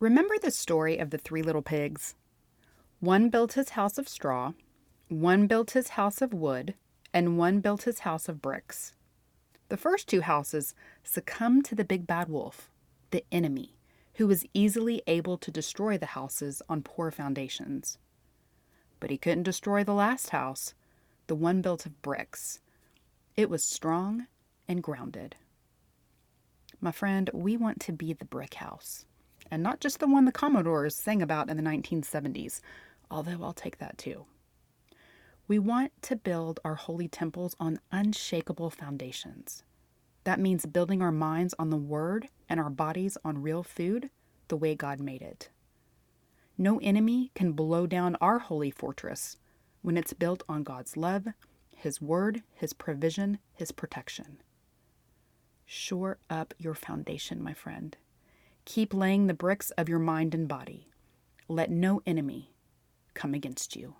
Remember the story of the three little pigs? One built his house of straw, one built his house of wood, and one built his house of bricks. The first two houses succumbed to the big bad wolf, the enemy, who was easily able to destroy the houses on poor foundations. But he couldn't destroy the last house, the one built of bricks. It was strong and grounded. My friend, we want to be the brick house, and not just the one the Commodores sang about in the 1970s, although I'll take that too. We want to build our holy temples on unshakable foundations. That means building our minds on the Word and our bodies on real food the way God made it. No enemy can blow down our holy fortress when it's built on God's love, His Word, His provision, His protection. Shore up your foundation, my friend. Keep laying the bricks of your mind and body. Let no enemy come against you.